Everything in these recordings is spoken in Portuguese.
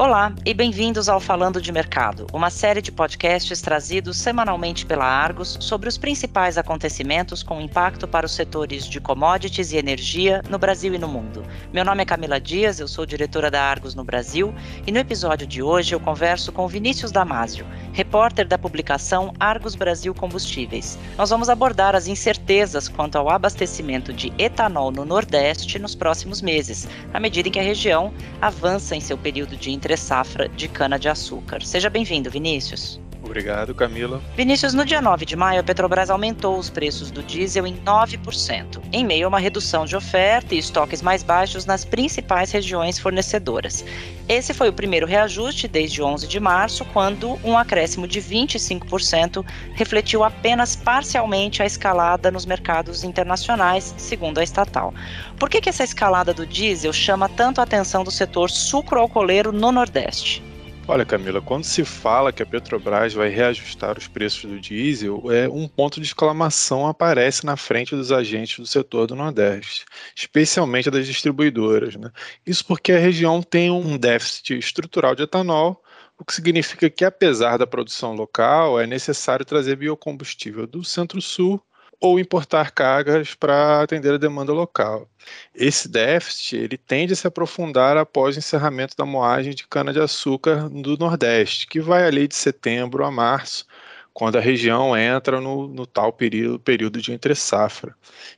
Olá e bem-vindos ao Falando de Mercado, uma série de podcasts trazidos semanalmente pela Argos sobre os principais acontecimentos com impacto para os setores de commodities e energia no Brasil e no mundo. Meu nome é Camila Dias, eu sou diretora da Argos no Brasil e no episódio de hoje eu converso com Vinícius Damasio, repórter da publicação Argos Brasil Combustíveis. Nós vamos abordar as incertezas quanto ao abastecimento de etanol no Nordeste nos próximos meses, à medida em que a região avança em seu período de entre safra de cana-de-açúcar. Seja bem-vindo, Vinícius. Obrigado, Camila. Vinícius, no dia 9 de maio, a Petrobras aumentou os preços do diesel em 9%, em meio a uma redução de oferta e estoques mais baixos nas principais regiões fornecedoras. Esse foi o primeiro reajuste desde 11 de março, quando um acréscimo de 25% refletiu apenas parcialmente a escalada nos mercados internacionais, segundo a estatal. Por que, que essa escalada do diesel chama tanto a atenção do setor sucroalcooleiro no Nordeste? Olha, Camila, quando se fala que a Petrobras vai reajustar os preços do diesel, é um ponto de exclamação aparece na frente dos agentes do setor do Nordeste, especialmente das distribuidoras. Né? Isso porque a região tem um déficit estrutural de etanol, o que significa que, apesar da produção local, é necessário trazer biocombustível do Centro-Sul ou importar cargas para atender a demanda local. Esse déficit ele tende a se aprofundar após o encerramento da moagem de cana-de-açúcar do Nordeste, que vai ali de setembro a março, quando a região entra no, no tal período, período de entre-safra.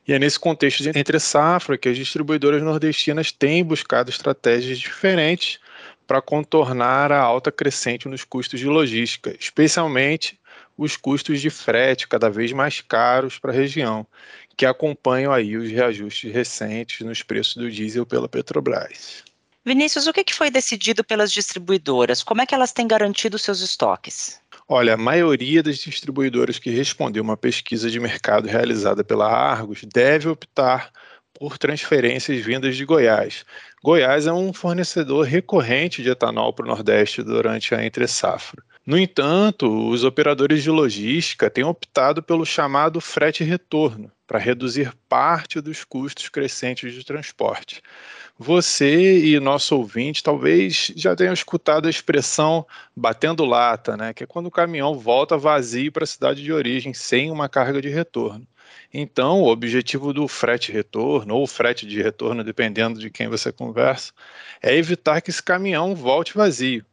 E é nesse contexto de entre-safra que as distribuidoras nordestinas têm buscado estratégias diferentes para contornar a alta crescente nos custos de logística, especialmente os custos de frete cada vez mais caros para a região, que acompanham aí os reajustes recentes nos preços do diesel pela Petrobras. Vinícius, o que foi decidido pelas distribuidoras? Como é que elas têm garantido seus estoques? Olha, a maioria das distribuidoras que respondeu uma pesquisa de mercado realizada pela Argos deve optar por transferências vindas de Goiás. Goiás é um fornecedor recorrente de etanol para o Nordeste durante a entre-safra. No entanto, os operadores de logística têm optado pelo chamado frete retorno, para reduzir parte dos custos crescentes de transporte. Você e nosso ouvinte talvez já tenham escutado a expressão batendo lata, né? que é quando o caminhão volta vazio para a cidade de origem sem uma carga de retorno. Então, o objetivo do frete retorno, ou frete de retorno, dependendo de quem você conversa, é evitar que esse caminhão volte vazio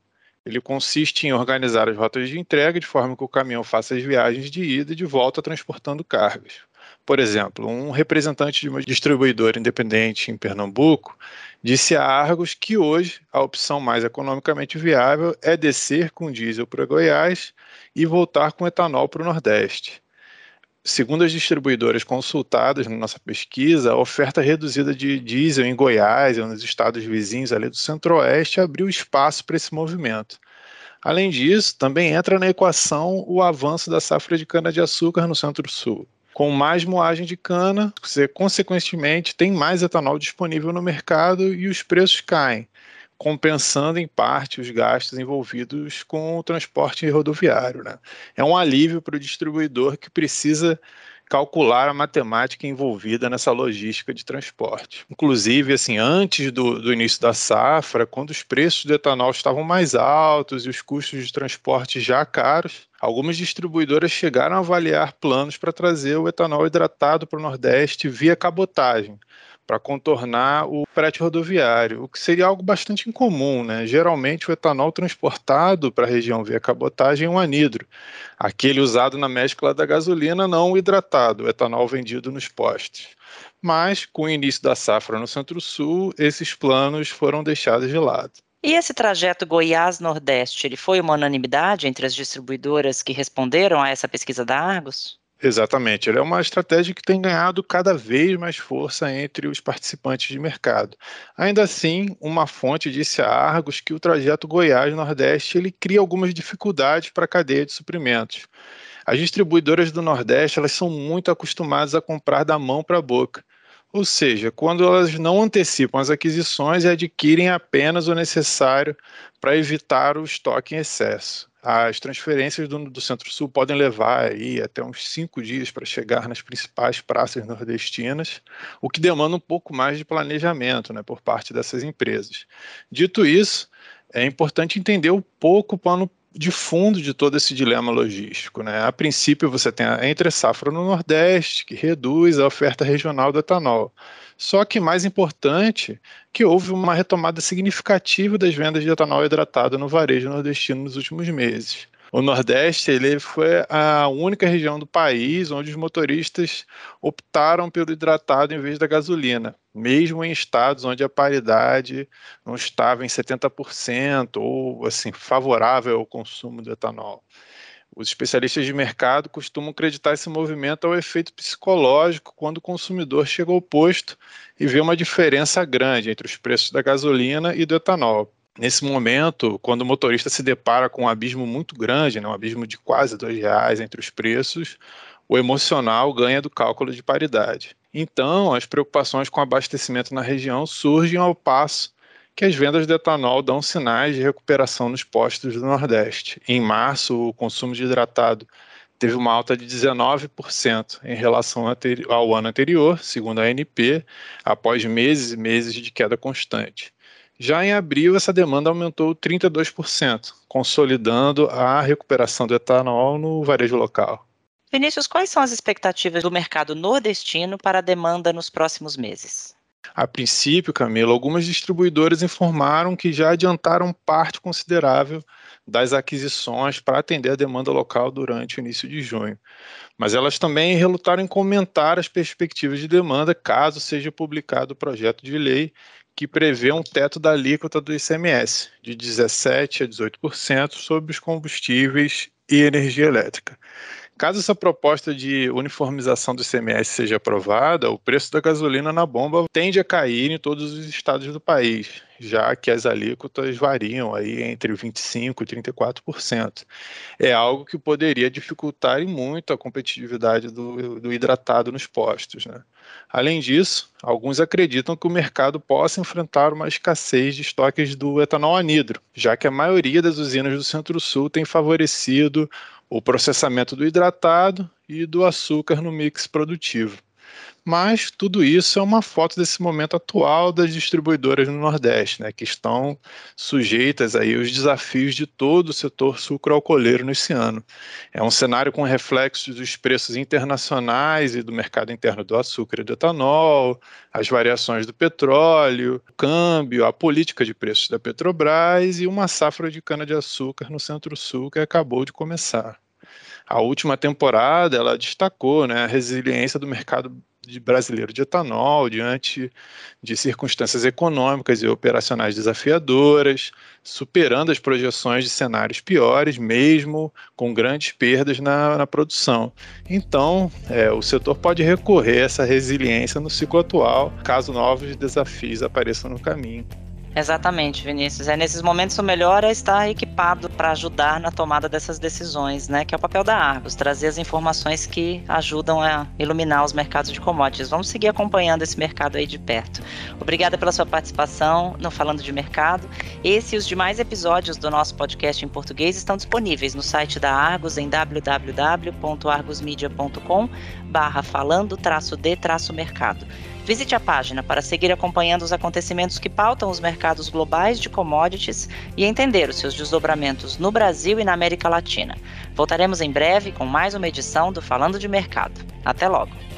ele consiste em organizar as rotas de entrega de forma que o caminhão faça as viagens de ida e de volta transportando cargas. Por exemplo, um representante de uma distribuidora independente em Pernambuco disse a Argos que hoje a opção mais economicamente viável é descer com diesel para Goiás e voltar com etanol para o Nordeste. Segundo as distribuidoras consultadas na nossa pesquisa, a oferta reduzida de diesel em Goiás e nos estados vizinhos ali do Centro-Oeste abriu espaço para esse movimento. Além disso, também entra na equação o avanço da safra de cana-de-açúcar no Centro-Sul. Com mais moagem de cana, você consequentemente tem mais etanol disponível no mercado e os preços caem compensando em parte os gastos envolvidos com o transporte rodoviário. Né? É um alívio para o distribuidor que precisa calcular a matemática envolvida nessa logística de transporte. Inclusive, assim, antes do, do, início da safra, quando os preços do etanol estavam mais altos e os custos de transporte já caros, algumas distribuidoras chegaram a avaliar planos para trazer o etanol hidratado para o Nordeste via cabotagem para contornar o frete rodoviário, o que seria algo bastante incomum. Né? Geralmente, o etanol transportado para a região via cabotagem é um anidro, aquele usado na mescla da gasolina não hidratado, o etanol vendido nos postes. Mas, com o início da safra no Centro-Sul, esses planos foram deixados de lado. E esse trajeto Goiás-Nordeste, ele foi uma unanimidade entre as distribuidoras que responderam a essa pesquisa da Argos? Exatamente, ele é uma estratégia que tem ganhado cada vez mais força entre os participantes de mercado. Ainda assim, uma fonte disse a Argos que o trajeto Goiás-Nordeste ele cria algumas dificuldades para a cadeia de suprimentos. As distribuidoras do Nordeste elas são muito acostumadas a comprar da mão para a boca. Ou seja, quando elas não antecipam as aquisições e adquirem apenas o necessário para evitar o estoque em excesso. As transferências do, do Centro-Sul podem levar aí até uns cinco dias para chegar nas principais praças nordestinas, o que demanda um pouco mais de planejamento né, por parte dessas empresas. Dito isso, é importante entender um pouco o pano de fundo de todo esse dilema logístico. Né? A princípio, você tem a entre safra no Nordeste, que reduz a oferta regional do etanol. Só que mais importante, que houve uma retomada significativa das vendas de etanol hidratado no varejo nordestino nos últimos meses. O Nordeste ele foi a única região do país onde os motoristas optaram pelo hidratado em vez da gasolina, mesmo em estados onde a paridade não estava em 70% ou assim favorável ao consumo de etanol. Os especialistas de mercado costumam acreditar esse movimento ao efeito psicológico quando o consumidor chega ao posto e vê uma diferença grande entre os preços da gasolina e do etanol. Nesse momento, quando o motorista se depara com um abismo muito grande, né, um abismo de quase dois reais entre os preços, o emocional ganha do cálculo de paridade. Então, as preocupações com abastecimento na região surgem ao passo que as vendas de etanol dão sinais de recuperação nos postos do Nordeste. Em março, o consumo de hidratado teve uma alta de 19% em relação ao ano anterior, segundo a ANP, após meses e meses de queda constante. Já em abril, essa demanda aumentou 32%, consolidando a recuperação do etanol no varejo local. Vinícius, quais são as expectativas do mercado nordestino para a demanda nos próximos meses? A princípio, Camila, algumas distribuidoras informaram que já adiantaram parte considerável das aquisições para atender a demanda local durante o início de junho. Mas elas também relutaram em comentar as perspectivas de demanda caso seja publicado o projeto de lei que prevê um teto da alíquota do ICMS de 17% a 18% sobre os combustíveis e energia elétrica. Caso essa proposta de uniformização do ICMS seja aprovada, o preço da gasolina na bomba tende a cair em todos os estados do país, já que as alíquotas variam aí entre 25% e 34%. É algo que poderia dificultar muito a competitividade do, do hidratado nos postos. Né? Além disso, alguns acreditam que o mercado possa enfrentar uma escassez de estoques do etanol anidro, já que a maioria das usinas do Centro-Sul tem favorecido o processamento do hidratado e do açúcar no mix produtivo. Mas tudo isso é uma foto desse momento atual das distribuidoras no Nordeste, né, que estão sujeitas aí aos desafios de todo o setor sucroalcooleiro nesse ano. É um cenário com reflexos dos preços internacionais e do mercado interno do açúcar e do etanol, as variações do petróleo, o câmbio, a política de preços da Petrobras e uma safra de cana-de-açúcar no Centro-Sul que acabou de começar. A última temporada ela destacou né, a resiliência do mercado de brasileiro de etanol diante de circunstâncias econômicas e operacionais desafiadoras, superando as projeções de cenários piores, mesmo com grandes perdas na, na produção. Então, é, o setor pode recorrer a essa resiliência no ciclo atual, caso novos desafios apareçam no caminho. Exatamente, Vinícius. É nesses momentos o melhor é estar equipado para ajudar na tomada dessas decisões, né? Que é o papel da Argos, trazer as informações que ajudam a iluminar os mercados de commodities. Vamos seguir acompanhando esse mercado aí de perto. Obrigada pela sua participação no Falando de Mercado. Esse e os demais episódios do nosso podcast em português estão disponíveis no site da Argos em www.argosmedia.com Visite a página para seguir acompanhando os acontecimentos que pautam os mercados globais de commodities e entender os seus desdobramentos no Brasil e na América Latina. Voltaremos em breve com mais uma edição do Falando de Mercado. Até logo!